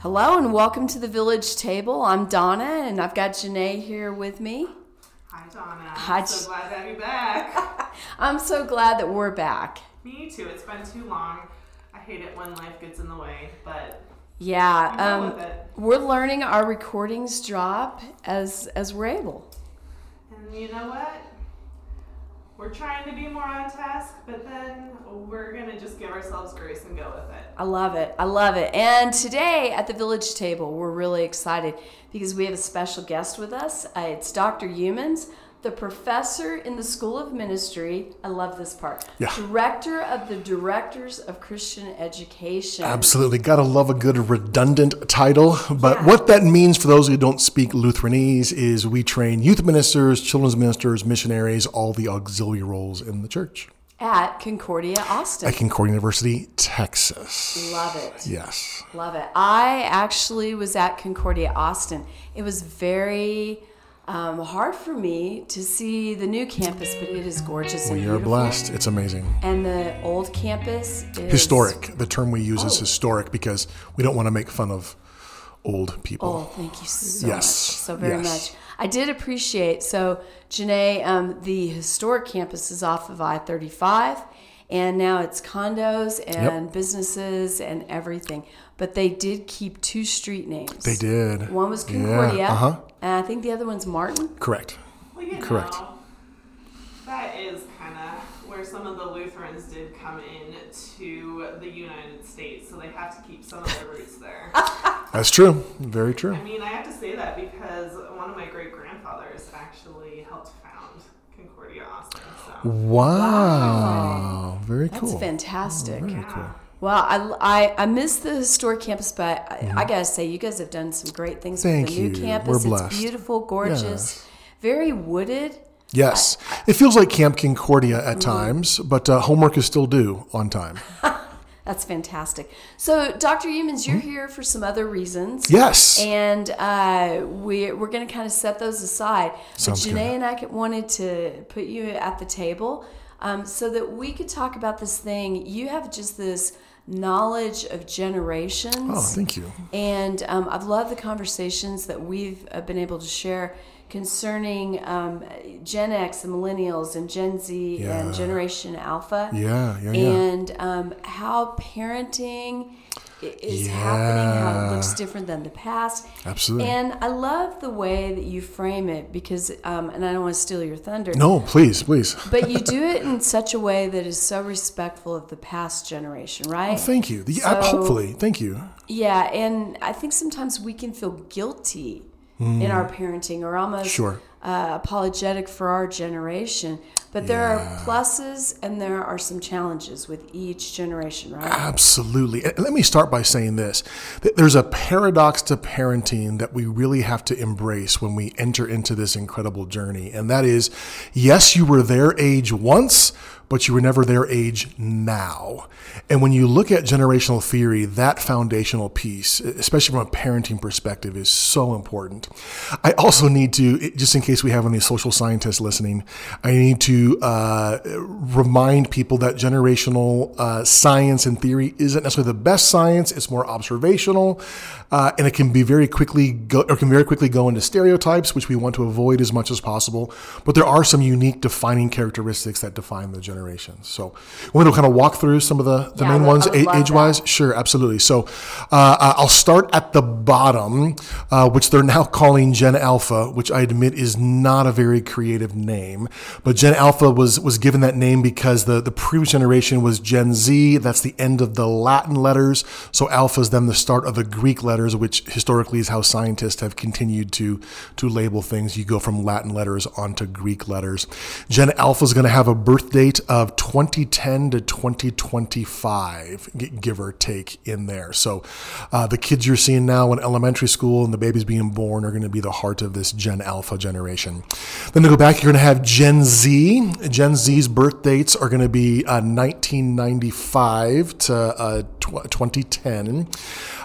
Hello and welcome to the Village Table. I'm Donna and I've got Janae here with me. Hi, Donna. Hi, I'm so glad to have you back. I'm so glad that we're back. Me too. It's been too long. I hate it when life gets in the way, but Yeah, um, we're learning our recordings drop as as we're able. And you know what? We're trying to be more on task, but then we're gonna just give ourselves grace and go with it. I love it. I love it. And today at the Village Table, we're really excited because we have a special guest with us. Uh, it's Dr. Youmans, the professor in the School of Ministry. I love this part. Yeah. Director of the Directors of Christian Education. Absolutely. Gotta love a good redundant title. But Yeah. what that means for those who don't speak Lutheranese is we train youth ministers, children's ministers, missionaries, all the auxiliary roles in the church At Concordia Austin. at Concordia University, Texas. Love it. Yes. Love it. I actually was at Concordia Austin. It was very um, hard for me to see the new campus, but it is gorgeous and We are blessed. It's amazing. And the old campus is Historic. The term we use is Oh. historic because we don't want to make fun of old people. Oh, thank you so Yes. much. So very Yes. much. I did appreciate. So, Janae, um, the historic campus is off of I 35, and now it's condos and businesses and everything. But they did keep two street names. They did. One was Yeah, Concordia, uh-huh. And I think the other one's Martin. Correct. Well, you Correct. know, that is kind of where some of the Lutherans did come in to the United States, so they have to keep some of their roots there. That's true. Very true. I mean, I have to say that because one of my great grandfathers actually helped found Concordia Austin. So. Wow. Very That's cool. That's fantastic. Very cool. Well, I, I, I miss the historic campus, but I, I gotta say, you guys have done some great things Thank with the new campus. We're It's beautiful, gorgeous, Yes. very wooded. Yes, it feels like Camp Concordia at Mm-hmm. times, but uh, homework is still due on time. That's fantastic. So, Dr. Youmans, you're here for some other reasons. Yes, And uh, we, we're going to kind of set those aside. Sounds but good. And I wanted to put you at the table um, so that we could talk about this thing. You have just this knowledge of generations. Oh, thank you. And um, I've loved the conversations that we've uh, been able to share concerning um, Gen X and millennials and Gen Z Yeah. and Generation Alpha. Yeah, yeah, yeah. And um, how parenting is happening, how it looks different than the past. Absolutely. And I love the way that you frame it because, um, and I don't want to steal your thunder. No, please, please. But you do it in such a way that is so respectful of the past generation, right? Oh, thank you. Uh, hopefully, thank you. Yeah, and I think sometimes we can feel guilty in our parenting or almost Mm. Sure. Uh, apologetic for our generation. But there are pluses and there are some challenges with each generation, right? Absolutely. And let me start by saying this that there's a paradox to parenting that we really have to embrace when we enter into this incredible journey. And that is yes, you were their age once, but you were never their age now. And when you look at generational theory, that foundational piece, especially from a parenting perspective, is so important. I also need to, just in case we have any social scientists listening, I need to uh, remind people that generational uh, science and theory isn't necessarily the best science. It's more observational, uh, and it can be very quickly go, or can very quickly go into stereotypes, which we want to avoid as much as possible. But there are some unique defining characteristics that define the generations. So, we want to kind of walk through some of the, the Yeah, main would- ones I would love age wise. Sure, absolutely. So uh, uh, I'll start at the bottom, uh, which they're now calling Gen Alpha, which I admit is not a very creative name. But Gen Alpha was was given that name because the, the previous generation was Gen Z. That's the end of the Latin letters. So Alpha is then the start of the Greek letters, which historically is how scientists have continued to to label things. You go from Latin letters onto Greek letters. Gen Alpha is going to have a birth date of 2010 to 2025, give or take in there. So uh, the kids you're seeing now in elementary school and the babies being born are going to be the heart of this Gen Alpha generation. Then to go back, you're going to have Gen Z. Gen Z's birth dates are going to be uh, 1995 to uh, tw- 2010.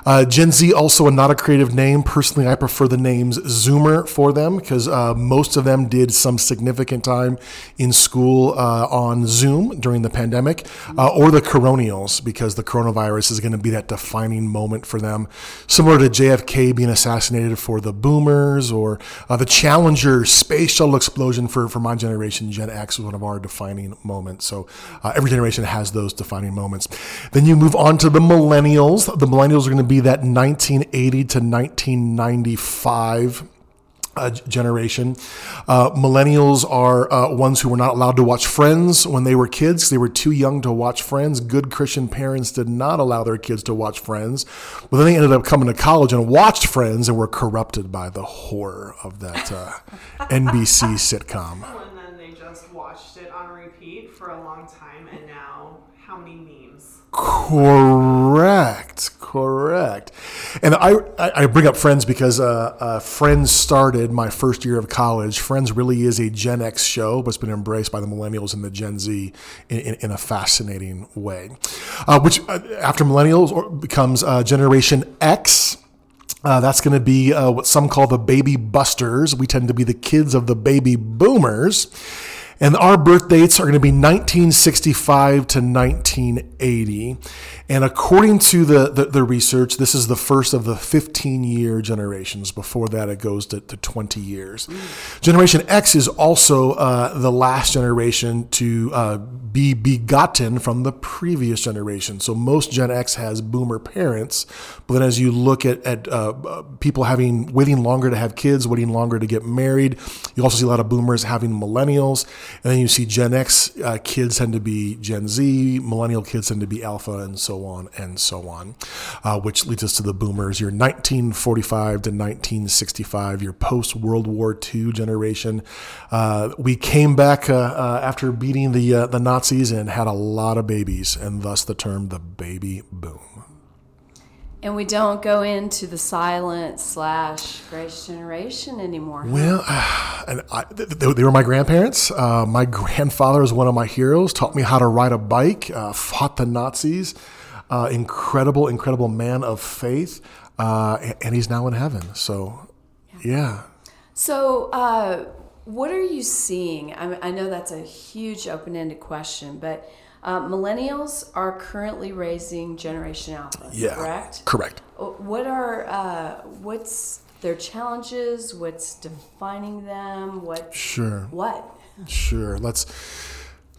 Uh, Gen Z also not a creative name. Personally, I prefer the names Zoomer for them because uh, most of them did some significant time in school uh, on Zoom during the pandemic, uh, or the Coronials because the coronavirus is going to be that defining moment for them, similar to JFK being assassinated for the Boomers or uh, the Challenger space shuttle explosion for for my generation. Gen X was one of our defining moments. So uh, every generation has those defining moments. Then you move on to the Millennials. The Millennials are going to be that 1980 to 1995 uh, generation. Uh, millennials are uh, ones who were not allowed to watch Friends when they were kids. They were too young to watch Friends. Good Christian parents did not allow their kids to watch Friends. But then they ended up coming to college and watched Friends and were corrupted by the horror of that uh, NBC sitcom. And then they just watched it on repeat for a long time, and now how many memes? Correct, correct. And I, I bring up Friends because uh, uh, Friends started my first year of college. Friends really is a Gen X show, but it's been embraced by the millennials and the Gen Z in, in, in a fascinating way. Uh, which, uh, after millennials, becomes uh, Generation X. Uh, that's going to be uh, what some call the baby busters. We tend to be the kids of the baby boomers. And our birth dates are going to be 1965 to 1980. And according to the, the, the, research, this is the first of the 15 year generations. Before that, it goes to, to 20 years. Generation X is also uh, the last generation to uh, be begotten from the previous generation. So most Gen X has boomer parents. But then as you look at, at uh, people having waiting longer to have kids, waiting longer to get married, you also see a lot of boomers having millennials. And then you see Gen X uh, kids tend to be Gen Z, millennial kids tend to be Alpha, and so on and so on, uh, which leads us to the boomers. Your 1945 to 1965, your post World War II generation. Uh, we came back uh, uh, after beating the uh, the Nazis and had a lot of babies, and thus the term the baby boom. And we don't go into the silent slash grace generation anymore. Well, uh, and I, they, they, were my grandparents. Uh, my grandfather was one of my heroes. Taught me how to ride a bike. Uh, fought the Nazis. Uh, incredible, incredible man of faith. Uh, and he's now in heaven. So, yeah. So, uh, what are you seeing? I, I know that's a huge open-ended question, but uh, millennials are currently raising Generation Alpha. Yeah, correct. Correct. Uh, what are uh, what's their challenges? What's defining them? What? Sure. What? Sure. Let's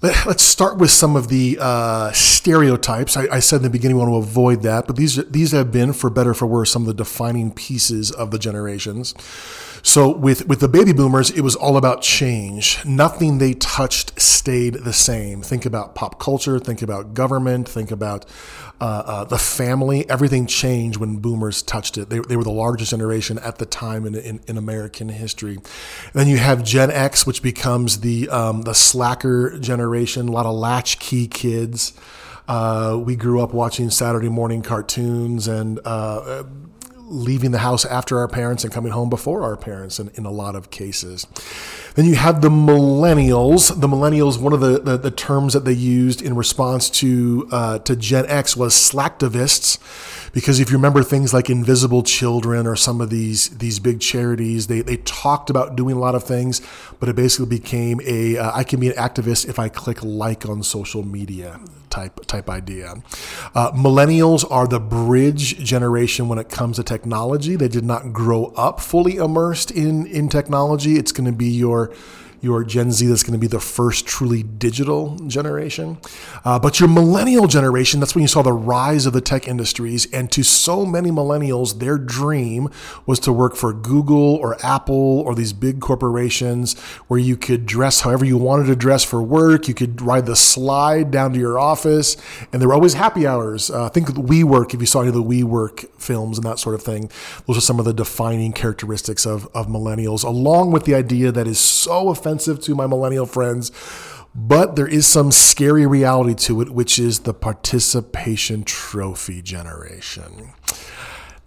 let, us start with some of the uh, stereotypes. I, I, said in the beginning we want to avoid that, but these these have been, for better for worse, some of the defining pieces of the generations. So with with the baby boomers, it was all about change. Nothing they touched stayed the same. Think about pop culture. Think about government. Think about uh, uh, the family. Everything changed when boomers touched it. They, they were the largest generation at the time in, in, in American history. And then you have Gen X, which becomes the um, the slacker generation. A lot of latchkey kids. Uh, we grew up watching Saturday morning cartoons and uh, leaving the house after our parents and coming home before our parents in, in a lot of cases. Then you have the millennials. The millennials, one of the, the, the terms that they used in response to uh, to Gen X was slacktivists because if you remember things like Invisible Children or some of these these big charities, they, they talked about doing a lot of things, but it basically became a uh, I can be an activist if I click like on social media type type idea. Uh, millennials are the bridge generation when it comes to technology. They did not grow up fully immersed in in technology. It's going to be your your Gen Z that's going to be the first truly digital generation. Uh, but your millennial generation, that's when you saw the rise of the tech industries. And to so many millennials, their dream was to work for Google or Apple or these big corporations where you could dress however you wanted to dress for work. You could ride the slide down to your office, and there were always happy hours. Uh, think of WeWork, if you saw any of the WeWork films and that sort of thing. Those are some of the defining characteristics of, of millennials, along with the idea that is so offensive offensive to my millennial friends, but there is some scary reality to it, which is the participation trophy generation.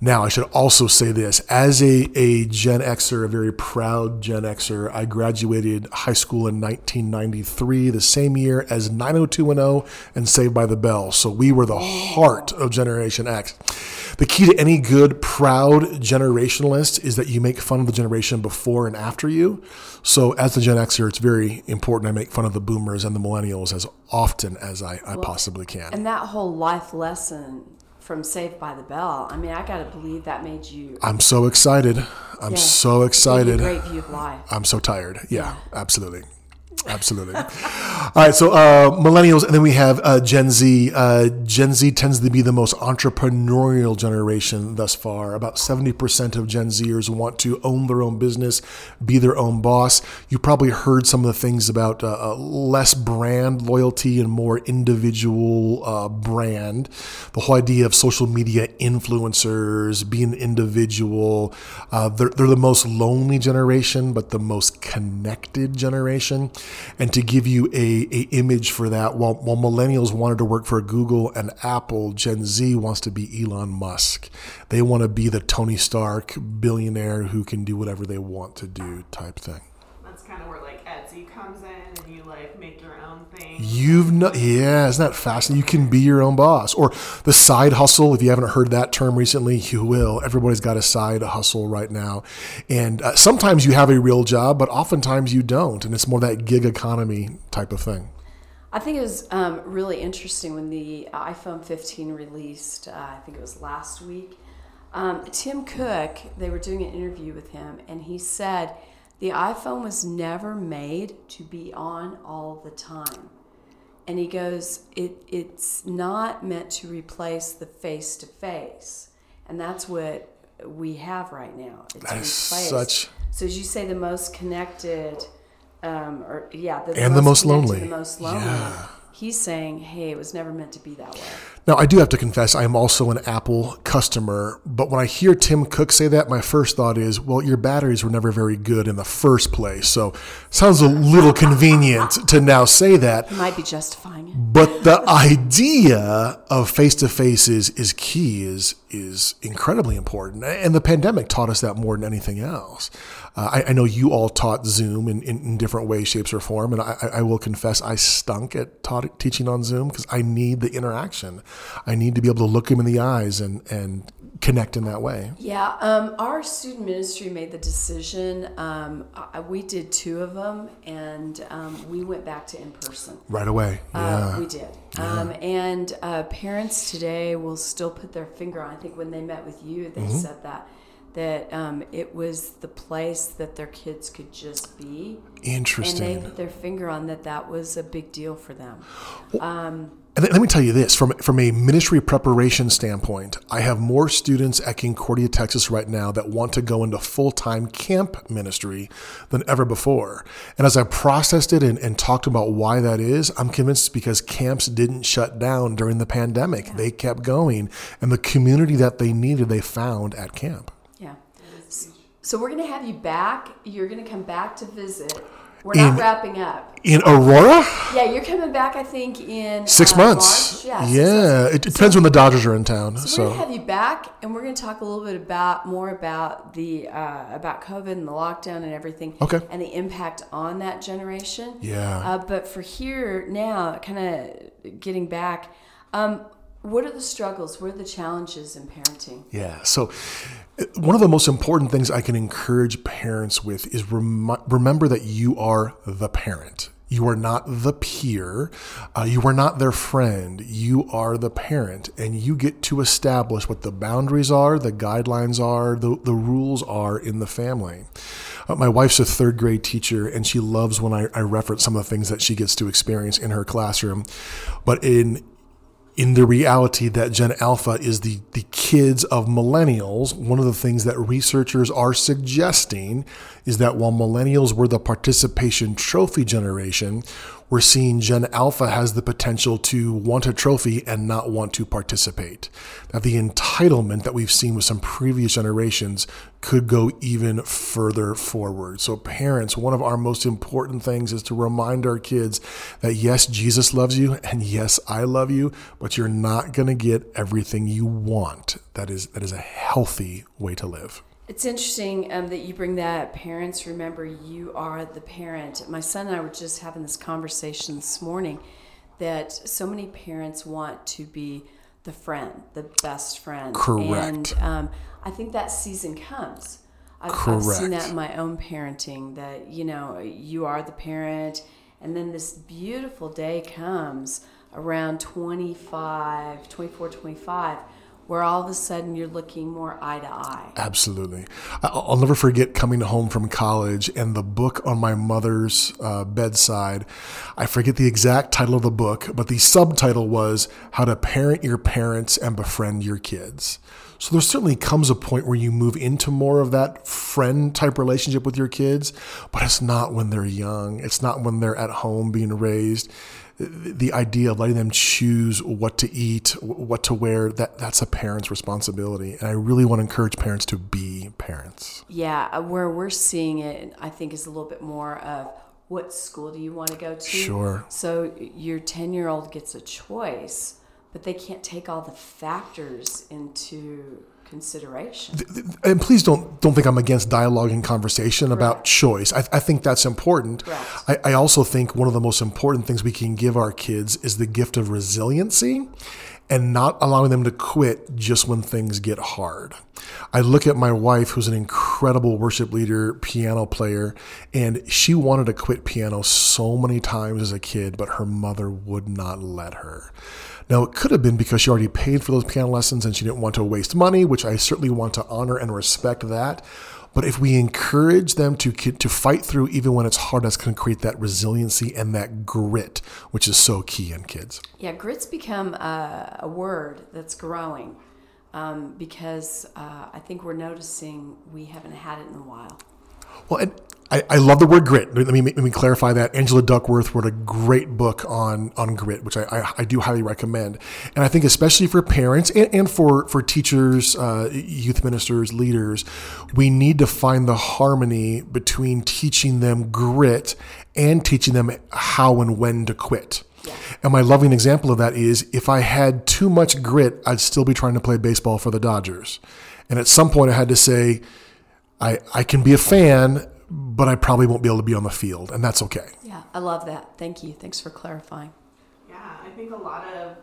Now, I should also say this as a, a Gen Xer, a very proud Gen Xer, I graduated high school in 1993, the same year as 90210 and Saved by the Bell. So we were the heart of Generation X. The key to any good, proud generationalist is that you make fun of the generation before and after you. So, as the Gen Xer, it's very important I make fun of the boomers and the millennials as often as I, I possibly can. And that whole life lesson from Saved by the Bell, I mean, I got to believe that made you. I'm so excited. I'm Yeah. so excited. a great view of life. I'm so tired. Yeah, absolutely. Absolutely. All right, so uh, millennials, and then we have uh, Gen Z. Uh, Gen Z tends to be the most entrepreneurial generation thus far. About 70% of Gen Zers want to own their own business, be their own boss. You probably heard some of the things about uh, uh, less brand loyalty and more individual uh, brand. The whole idea of social media influencers, being individual. They're, they're the most lonely generation, but the most connected generation. And to give you a, a image for that, while, while millennials wanted to work for Google and Apple, Gen Z wants to be Elon Musk. They want to be the Tony Stark billionaire who can do whatever they want to do type thing. That's kind of where like Etsy comes in, You've no, yeah, isn't that fascinating? You can be your own boss, or the side hustle. If you haven't heard that term recently, you will. Everybody's got a side hustle right now, and uh, sometimes you have a real job, but oftentimes you don't, and it's more that gig economy type of thing. I think it was um, really interesting when the iPhone 15 released. Uh, I think it was last week. Um, Tim Cook, they were doing an interview with him, and he said the iPhone was never made to be on all the time. And he goes, it, it's not meant to replace the face to face. And that's what we have right now. It's That is such- So as you say, the most connected, um, or yeah, the, And the most connected, lonely. the most lonely. Yeah. He's saying, hey, it was never meant to be that way. Now, I do have to confess, I am also an Apple customer, but when I hear Tim Cook say that, my first thought is, well, your batteries were never very good in the first place. So, sounds a little convenient to now say that. He might be justifying it. But the idea of face to face is is key, is is incredibly important, and the pandemic taught us that more than anything else. Uh, I, I know you all taught Zoom in, in, in different ways, shapes, or form, and I, I will confess I stunk at taught, teaching on Zoom because I need the interaction. I need to be able to look him in the eyes and and connect in that way. Yeah, um, our student ministry made the decision. Um, I, we did two of them, and um, we went back to in person. Right away, yeah. Uh, we did. Um, and uh, parents today will still put their finger on. I think when they met with you, they Mm-hmm. said that that um, it was the place that their kids could just be, and Interesting. they put their finger on that. That was a big deal for them. And let- let me tell you this from from a ministry preparation standpoint, I have more students at Concordia, Texas right now that want to go into full time camp ministry than ever before. And as I processed it and, and talked about why that is, I'm convinced it's because camps didn't shut down during the pandemic. They kept going, and the community that they needed, they found at camp. So we're going to have you back. You're going to come back to visit. We're not wrapping up. In Aurora, Yeah, you're coming back. I think in six uh, months. March. Yeah. yeah, months. it, depends when the Dodgers are in town. So, So, we're gonna have you back, and we're gonna talk a little bit about more about the uh, about COVID and the lockdown and everything. Okay. And the impact on that generation. Yeah. Uh, but for here now, kind of getting back, um, what are the struggles? What are the challenges in parenting? Yeah. So, uh, one of the most important things I can encourage parents with is rem- remember that you are the parent. You are not the peer. Uh, you are not their friend. You are the parent, and you get to establish what the boundaries are, the guidelines are, the, the rules are in the family. Uh, my wife's a third grade teacher, and she loves when I, I reference some of the things that she gets to experience in her classroom. But in in the reality that Gen Alpha is the, the kids of millennials, one of the things that researchers are suggesting is that while millennials were the participation trophy generation, we're seeing Gen Alpha has the potential to want a trophy and not want to participate. That the entitlement that we've seen with some previous generations could go even further forward. So, parents, one of our most important things is to remind our kids that yes, Jesus loves you, and yes, I love you, but you're not going to get everything you want. That is that is a healthy way to live. It's interesting um, that you bring that. Parents, remember, you are the parent. My son and I were just having this conversation this morning that so many parents want to be the friend, the best friend. Correct. And um, I think that season comes. I've, I've seen that in my own parenting that, you know, you are the parent, and then this beautiful day comes around 25, 24, 25 where all of a sudden you're looking more eye to eye. Absolutely. I'll never forget coming home from college and the book on my mother's uh, bedside. I forget the exact title of the book, but the subtitle was How to Parent Your Parents and Befriend Your Kids. So there certainly comes a point where you move into more of that friend type relationship with your kids, but it's not when they're young. It's not when they're at home being raised the idea of letting them choose what to eat, what to wear, that that's a parent's responsibility. And I really want to encourage parents to be parents. Yeah, uh, where we're seeing it, I think, is a little bit more of what school do you want to go to? Sure. So your 10 year old gets a choice, but they can't take all the factors into consideration. And please don't don't think I'm against dialogue and conversation about choice. I, I, think that's important. I, I, also think one of the most important things we can give our kids is the gift of resiliency and not allowing them to quit just when things get hard. I look at my wife, who's an incredible worship leader, piano player, and she wanted to quit piano so many times as a kid, but her mother would not let her. Now, it could have been because she already paid for those piano lessons and she didn't want to waste money, which I certainly want to honor and respect that. But if we encourage them to to fight through even when it's hard, that's going to create that resiliency and that grit, which is so key in kids. Yeah, grit's become a, a word that's growing um, because uh, I think we're noticing we haven't had it in a while. Well, and I, I love the word grit. Let me let me clarify that. Angela Duckworth wrote a great book on on grit, which I, I, I do highly recommend. And I think especially for parents and, and for for teachers, uh, youth ministers, leaders, we need to find the harmony between teaching them grit and teaching them how and when to quit. Yeah. And my loving example of that is if I had too much grit, I'd still be trying to play baseball for the Dodgers. And at some point, I had to say, I, I can be a fan, but I probably won't be able to be on the field, and that's okay. Yeah, I love that. Thank you. Thanks for clarifying. Yeah, I think a lot of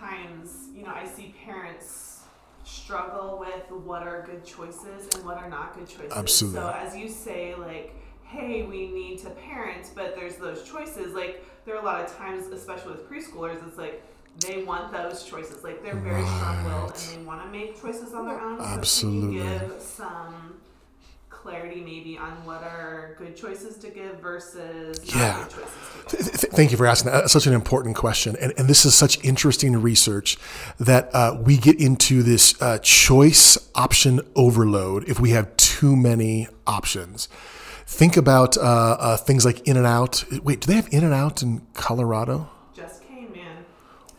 times, you know, I see parents struggle with what are good choices and what are not good choices. Absolutely. So as you say, like, hey, we need to parent, but there's those choices. Like, there are a lot of times, especially with preschoolers, it's like they want those choices. Like, they're very right. strong-willed and they want to make choices on their own. Absolutely. So can you give some clarity maybe on what are good choices to give versus yeah. Thank you for asking that. That's such an important question. And, and this is such interesting research that uh, we get into this uh, choice option overload if we have too many options. Think about uh, uh things like In and Out. Wait, do they have In and Out in Colorado?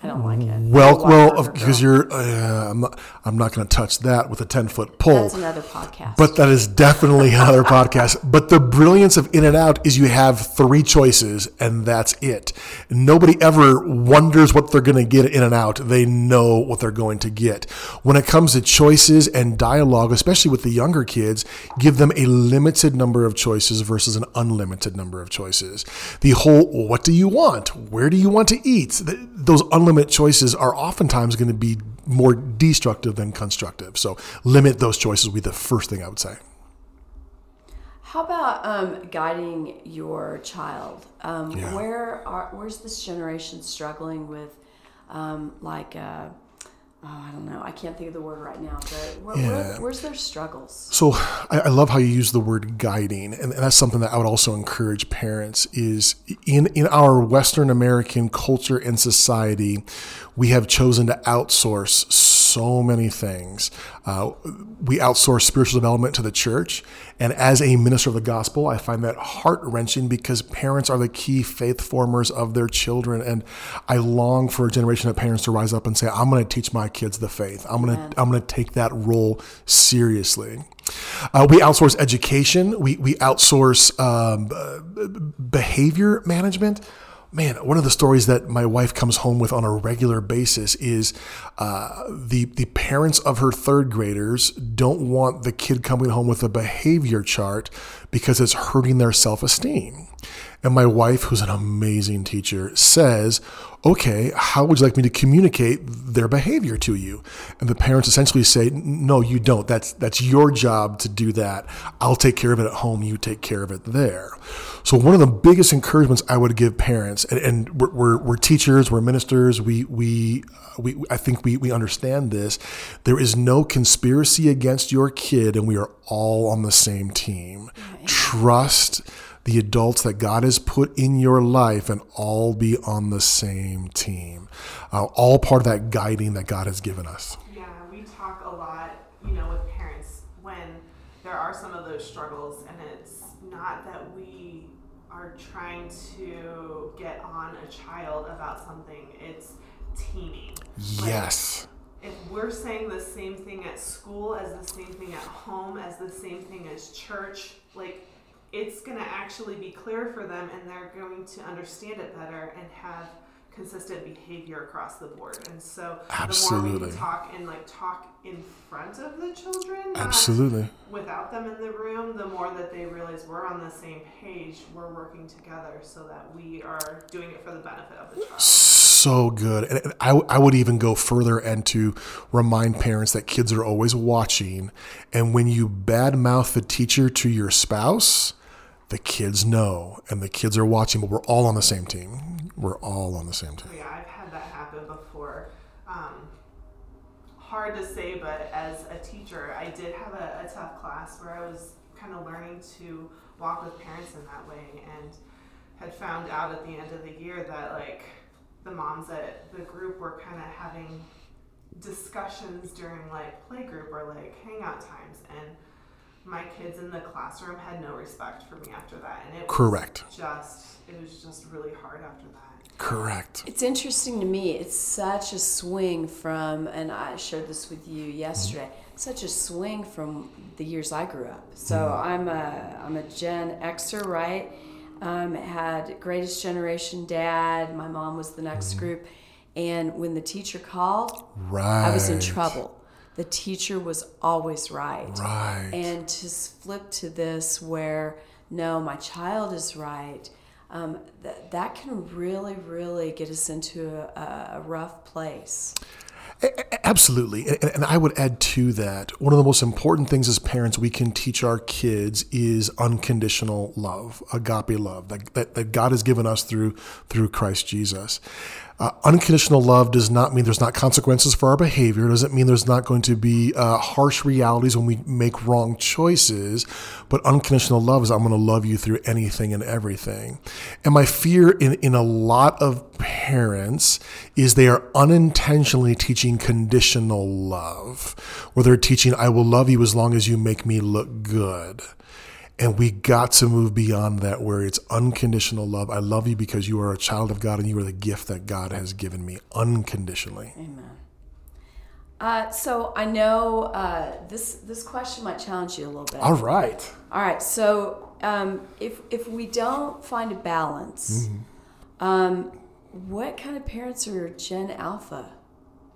I don't like it. Well, well, because you're, uh, I'm not, I'm not going to touch that with a ten foot pole. That's another podcast. But that is definitely another podcast. But the brilliance of In and Out is you have three choices, and that's it. Nobody ever wonders what they're going to get In and Out. They know what they're going to get. When it comes to choices and dialogue, especially with the younger kids, give them a limited number of choices versus an unlimited number of choices. The whole, what do you want? Where do you want to eat? Those unlimited limit choices are oftentimes going to be more destructive than constructive. So limit those choices would be the first thing I would say. How about um, guiding your child? Um, yeah. Where are where's this generation struggling with, um, like, uh, oh, I don't know, I can't think of the word right now, but where, yeah. where, where's their struggles? So I, I, love how you use the word guiding, and that's something that I would also encourage parents is in in our Western American culture and society, we have chosen to outsource so many things. Uh, we outsource spiritual development to the church. And as a minister of the gospel, I find that heart wrenching because parents are the key faith formers of their children. And I long for a generation of parents to rise up and say, I'm going to teach my kids the faith. I'm going to, I'm going to take that role seriously. Uh, we outsource education. We, we outsource um, behavior management man, one of the stories that my wife comes home with on a regular basis is uh, the the parents of her third graders don't want the kid coming home with a behavior chart because it's hurting their self esteem. And my wife, who's an amazing teacher, says, okay, how would you like me to communicate their behavior to you? And the parents essentially say, no, you don't. That's, that's your job to do that. I'll take care of it at home. You take care of it there. So one of the biggest encouragements I would give parents, and, and we're, we're, we're, teachers, we're ministers, we, we, uh, we, I think we, we understand this. There is no conspiracy against your kid and we are all on the same team. Trust the adults that God has put in your life and all be on the same team. Uh, all part of that guiding that God has given us. Yeah, we talk a lot, you know, with parents when there are some of those struggles, and it's not that we are trying to get on a child about something, it's teaming. Yes. Like, if we're saying the same thing at school as the same thing at home as the same thing as church, like it's going to actually be clear for them and they're going to understand it better and have consistent behavior across the board. And so Absolutely. the more we talk and like talk in front of the children, um, Absolutely. without them in the room, the more that they realize we're on the same page, we're working together so that we are doing it for the benefit of the child. So good. And I, I would even go further and to remind parents that kids are always watching. And when you badmouth the teacher to your spouse, the kids know and the kids are watching, but we're all on the same team. We're all on the same team. Yeah, I've had that happen before. Um, hard to say, but as a teacher, I did have a, a tough class where I was kind of learning to walk with parents in that way and had found out at the end of the year that like the moms at the group were kind of having discussions during like playgroup or like hangout times and my kids in the classroom had no respect for me after that, and it correct. just it was just really hard after that. Correct. It's interesting to me. It's such a swing from, and I shared this with you yesterday. Mm-hmm. Such a swing from the years I grew up. So mm-hmm. I'm a I'm a Gen Xer, right? Um, had greatest generation dad. My mom was the next mm-hmm. group, and when the teacher called, right. I was in trouble the teacher was always right. Right. And to flip to this where, no, my child is right, um, that, that can really, really get us into a, a rough place. Absolutely. And I would add to that one of the most important things as parents we can teach our kids is unconditional love, agape love that, that, that God has given us through, through Christ Jesus. Uh, unconditional love does not mean there's not consequences for our behavior. It doesn't mean there's not going to be uh, harsh realities when we make wrong choices. But unconditional love is I'm going to love you through anything and everything. And my fear in, in a lot of parents is they are unintentionally teaching conditional love, where they're teaching, I will love you as long as you make me look good. And we got to move beyond that where it's unconditional love. I love you because you are a child of God and you are the gift that God has given me unconditionally. Amen. Uh, so I know uh, this this question might challenge you a little bit. All right. All right. So um, if if we don't find a balance, mm-hmm. um, what kind of parents are your Gen Alpha?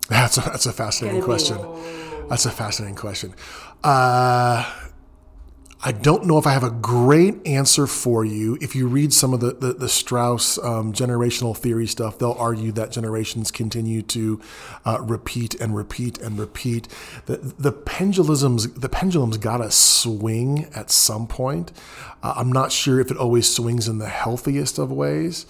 That's a, that's a fascinating question. That's a fascinating question. Uh, I don't know if I have a great answer for you. If you read some of the, the, the Strauss um, generational theory stuff, they'll argue that generations continue to uh, repeat and repeat and repeat. The, the pendulums the pendulum's got to swing at some point. Uh, I'm not sure if it always swings in the healthiest of ways.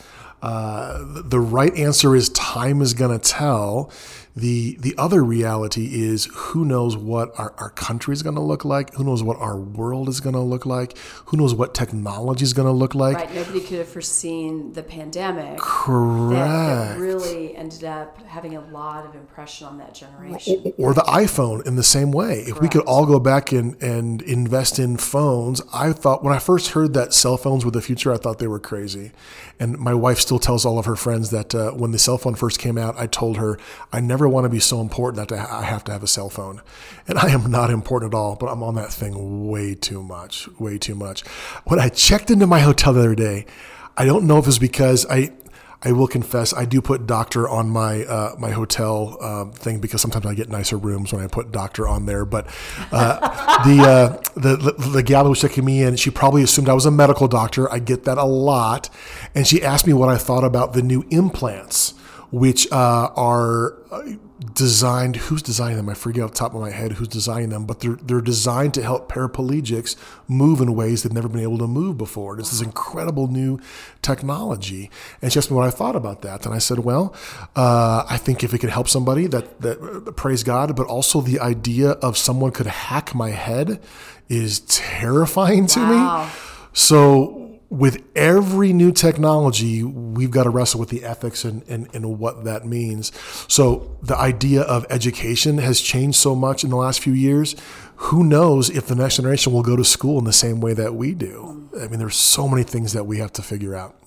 Uh, the right answer is time is going to tell. The the other reality is who knows what our, our country is going to look like? Who knows what our world is going to look like? Who knows what technology is going to look like? Right. Nobody could have foreseen the pandemic. Correct. That, that really ended up having a lot of impression on that generation. or, or the iPhone in the same way. If we could all go back and, and invest in phones, I thought when I first heard that cell phones were the future, I thought they were crazy. And my wife still tells all of her friends that uh, when the cell phone first came out, I told her I never want to be so important that I have to have a cell phone. And I am not important at all, but I'm on that thing way too much, way too much. When I checked into my hotel the other day, I don't know if it's because I I will confess I do put doctor on my uh, my hotel uh, thing because sometimes I get nicer rooms when I put doctor on there. But uh, the, uh, the the the gal who was checking me in, she probably assumed I was a medical doctor. I get that a lot, and she asked me what I thought about the new implants, which uh, are uh, designed. Who's designing them? I forget off the top of my head who's designing them, but they're they're designed to help paraplegics move in ways they've never been able to move before. it's This is incredible new technology. And she asked me what I thought about that, and I said, well, uh, I think if it could help somebody, that that uh, praise God, but also the idea of someone could hack my head is terrifying to Wow. me. So with every new technology, we've got to wrestle with the ethics and, and, and what that means. So the idea of education has changed so much in the last few years. Who knows if the next generation will go to school in the same way that we do? I mean, there's so many things that we have to figure out.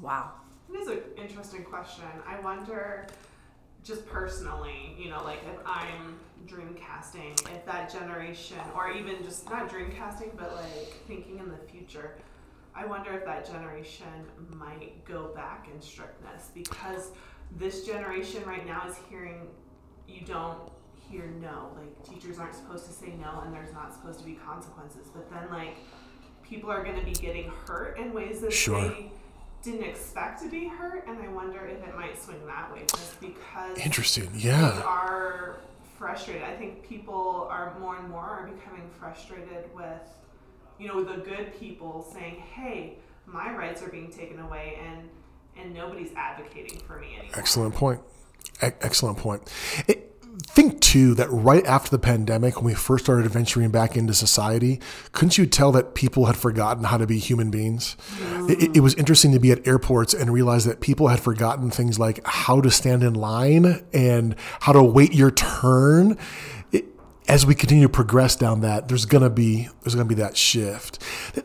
Wow. It is an interesting question. I wonder, just personally, you know, like if I'm dreamcasting, if that generation, or even just not dreamcasting, but like thinking in the future, I wonder if that generation might go back in strictness because this generation right now is hearing you don't hear no. Like teachers aren't supposed to say no and there's not supposed to be consequences. But then like people are gonna be getting hurt in ways that Sure. they didn't expect to be hurt and I wonder if it might swing that way just because Interesting. we Yeah. are frustrated. I think people are more and more are becoming frustrated with, you know, the good people saying, "Hey, my rights are being taken away," and and nobody's advocating for me anymore. Excellent point. E- excellent point. It, think too that right after the pandemic, when we first started venturing back into society, couldn't you tell that people had forgotten how to be human beings? It, it was interesting to be at airports and realize that people had forgotten things like how to stand in line and how to wait your turn. It, as we continue to progress down that, there's gonna be there's gonna be that shift.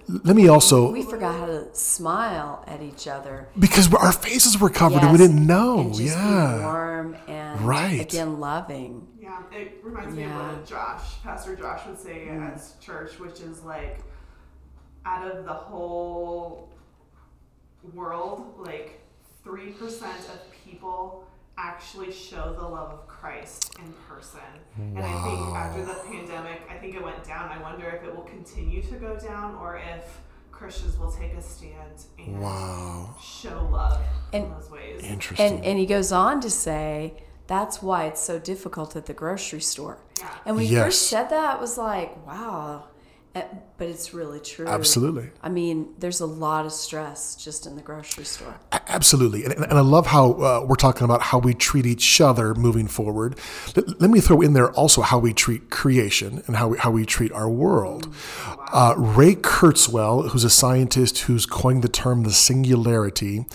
Let me also We forgot how to smile at each other. because our faces were covered and we didn't know. and just be yeah. warm and Right. again loving. Yeah, it reminds me of what Josh, Pastor Josh, would say mm. at church, which is like, out of the whole world, like three percent of people actually show the love of Christ in person. And I think after the pandemic, I think it went down. I wonder if it will continue to go down or if Christians will take a stand and Wow. show love in And- those ways. Interesting. And and he goes on to say that's why it's so difficult at the grocery store. Yeah. And when he Yes. first said that, I was like, wow. Eh, But it's really true. Absolutely. I mean, there's a lot of stress just in the grocery store. Absolutely. And, and I love how uh, we're talking about how we treat each other moving forward. Let, let me throw in there also how we treat creation and how we, how we treat our world. Uh, Ray Kurzweil, who's a scientist who's coined the term the singularity,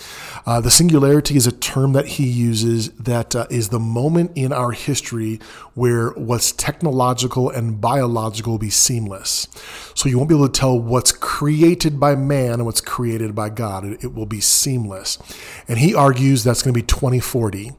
uh, the singularity is a term that he uses that uh, is the moment in our history where what's technological and biological will be seamless. So you won't be able to tell what's created by man and what's created by God. It, it will be seamless. And he argues that's going to be 2040.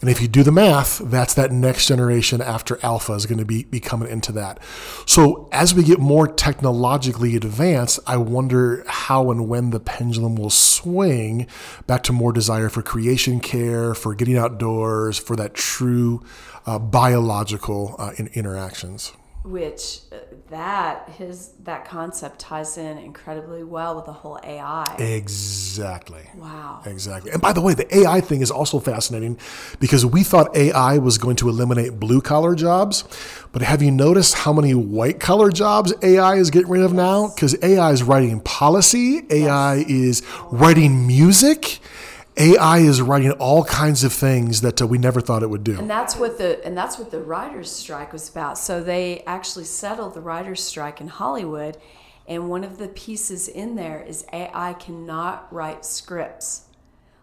And if you do the math, that's that next generation after Alpha is going to be, be coming into that. So as we get more technologically advanced, I wonder how and when the pendulum will swing back to more desire for creation care, for getting outdoors, for that true uh, biological uh, in- interactions. Which uh, that his that concept ties in incredibly well with the whole AI. Exactly. Wow. Exactly. And by the way, the AI thing is also fascinating because we thought AI was going to eliminate blue collar jobs. But have you noticed how many white collar jobs AI is getting rid of now? Because AI is writing policy, AI is writing music, AI is writing all kinds of things that uh, we never thought it would do. And that's what the and that's what the writers' strike was about. So they actually settled the writers' strike in Hollywood, and one of the pieces in there is AI cannot write scripts.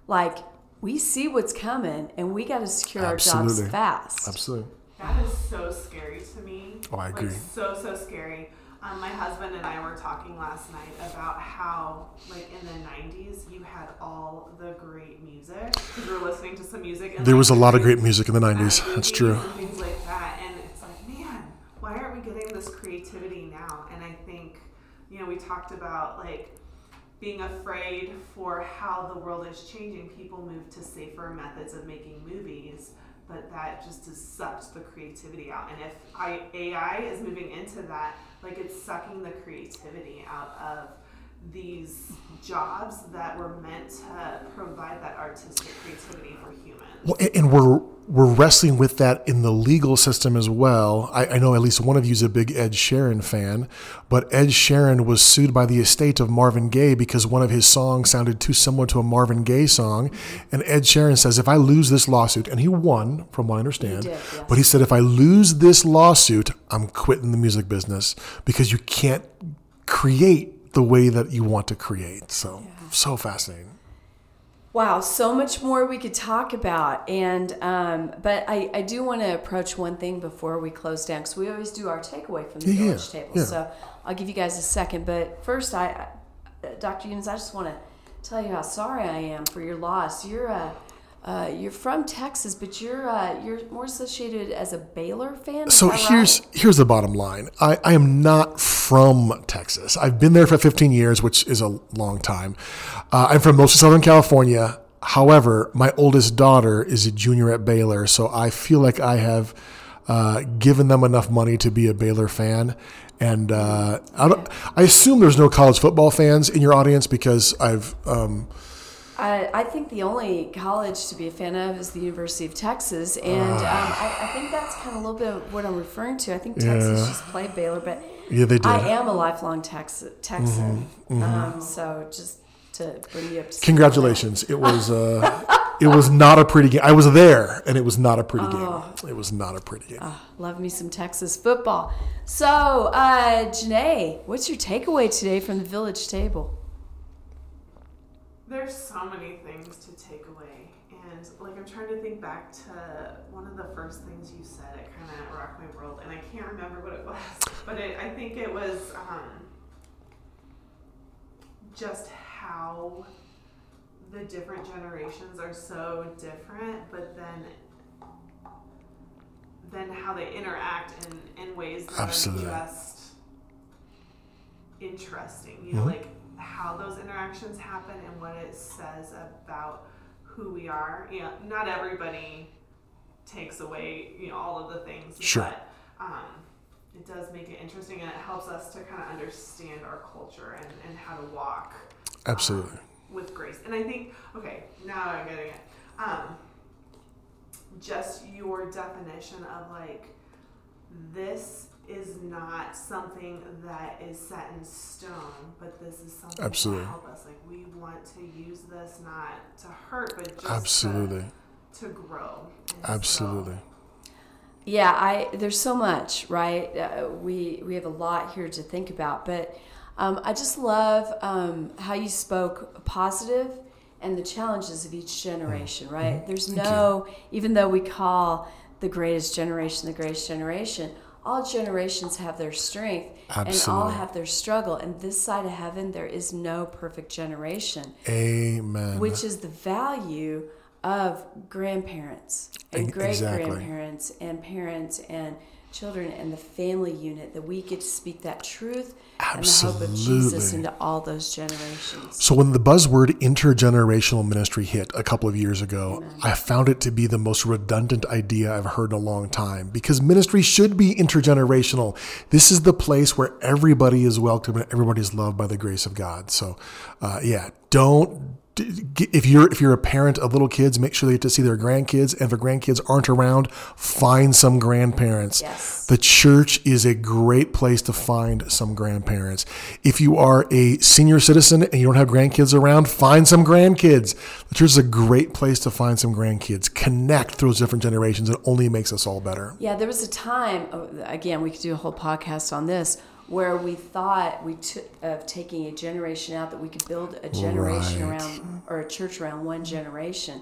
Like we see what's coming and we got to secure our jobs fast. Absolutely. That is so scary to me. Oh, I agree. Like, so so scary. Um, my husband and I were talking last night about how, like in the '90s, you had all the great music because we were listening to some music. And There like, was a lot of great- music in the uh, 90s. That's true. Things like that, and it's like, man, why aren't we getting this creativity now? And I think, you know, we talked about like being afraid for how the world is changing. People move to safer methods of making movies, but that just sucked the creativity out. And if I, AI is moving into that, like it's sucking the creativity out of these jobs that were meant to provide that artistic creativity for humans. Well, and we're we're wrestling with that in the legal system as well. I, I know at least one of you is a big Ed Sheeran fan, but Ed Sheeran was sued by the estate of Marvin Gaye because one of his songs sounded too similar to a Marvin Gaye song. And Ed Sheeran says, if I lose this lawsuit, and he won, from what I understand, did, yes. but he said, if I lose this lawsuit, I'm quitting the music business because you can't create the way that you want to create. So, so fascinating. Wow, so much more we could talk about, and um, but I, I do want to approach one thing before we close down because we always do our takeaway from the Yeah, village yeah, table. yeah. So I'll give you guys a second, but first, I, I Dr. Youmans, I just want to tell you how sorry I am for your loss. You're uh, uh, you're from Texas, but you're uh, you're more associated as a Baylor fan. Is So here's right? here's the bottom line. I, I am not from Texas. I've been there for 15 years, which is a long time. Uh, I'm from mostly Southern California. However, my oldest daughter is a junior at Baylor, so I feel like I have uh, given them enough money to be a Baylor fan. And uh, I, don't, I assume there's no college football fans in your audience because I've um, I, I think the only college to be a fan of is the University of Texas, and um, I, I think that's kind of a little bit of what I'm referring to. I think Texas Yeah. just played Baylor, but yeah they did. I am a lifelong Tex- Texan. Um, so just to bring you up. Congratulations! It was uh, it was not a pretty game. I was there, and it was not a pretty Oh. game. It was not a pretty game. Love me some Texas football. So, uh, Janae, what's your takeaway today from the village table? There's so many things to take away, and like I'm trying to think back to one of the first things you said. It kind of rocked my world, and I can't remember what it was, but it, I think it was um, just how the different generations are so different, but then then how they interact in, in ways that Absolutely. are just interesting. You know, Mhm. like how those interactions happen and what it says about who we are. You know, not everybody takes away, you know, all of the things. Sure. But um, it does make it interesting and it helps us to kind of understand our culture and, and how to walk Absolutely. um, with grace. And I think, okay, now I'm getting it. Um, just your definition of like, this is not something that is set in stone, but this is something Absolutely. to help us. Like, we want to use this not to hurt, but just Absolutely. To, to grow. And so- Absolutely. Yeah, I there's so much, right? Uh, we we have a lot here to think about, but um, I just love um, how you spoke positive and the challenges of each generation, Mm-hmm. right? There's no, even though we call the greatest generation the greatest generation, all generations have their strength and all have their struggle. And this side of heaven, there is no perfect generation Amen. which is the value of grandparents and great exactly. grandparents and parents and children and the family unit that we get to speak that truth and the hope of Jesus into all those generations. So when the buzzword intergenerational ministry hit a couple of years ago, I found it to be the most redundant idea I've heard in a long time because ministry should be intergenerational. This is the place where everybody is welcome and everybody is loved by the grace of God. So, uh, yeah, don't. If you're if you're a parent of little kids, make sure they get to see their grandkids. And if the grandkids aren't around, find some grandparents. Yes. The church is a great place to find some grandparents. If you are a senior citizen and you don't have grandkids around, find some grandkids. The church is a great place to find some grandkids. Connect through those different generations. It only makes us all better. Yeah, there was a time, oh, again, we could do a whole podcast on this, where we thought we took of taking a generation out that we could build a generation Right. around or a church around one generation.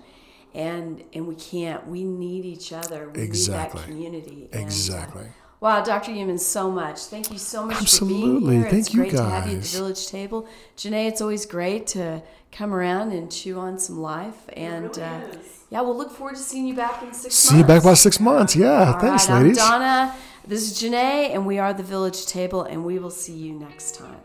and and we can't. We need each other. We Exactly. need that community. And, uh, Exactly. Wow, Dr. Youmans, so much. Thank you so much for Absolutely. being here. Thank it's you, great to have you at the village table. Janae, it's always great to come around and chew on some life. And really uh, is. yeah, we'll look forward to seeing you back in six See months. you back by six months. Yeah. All thanks, right, ladies. I'm Donna. This is Janae, and we are the village table, and we will see you next time.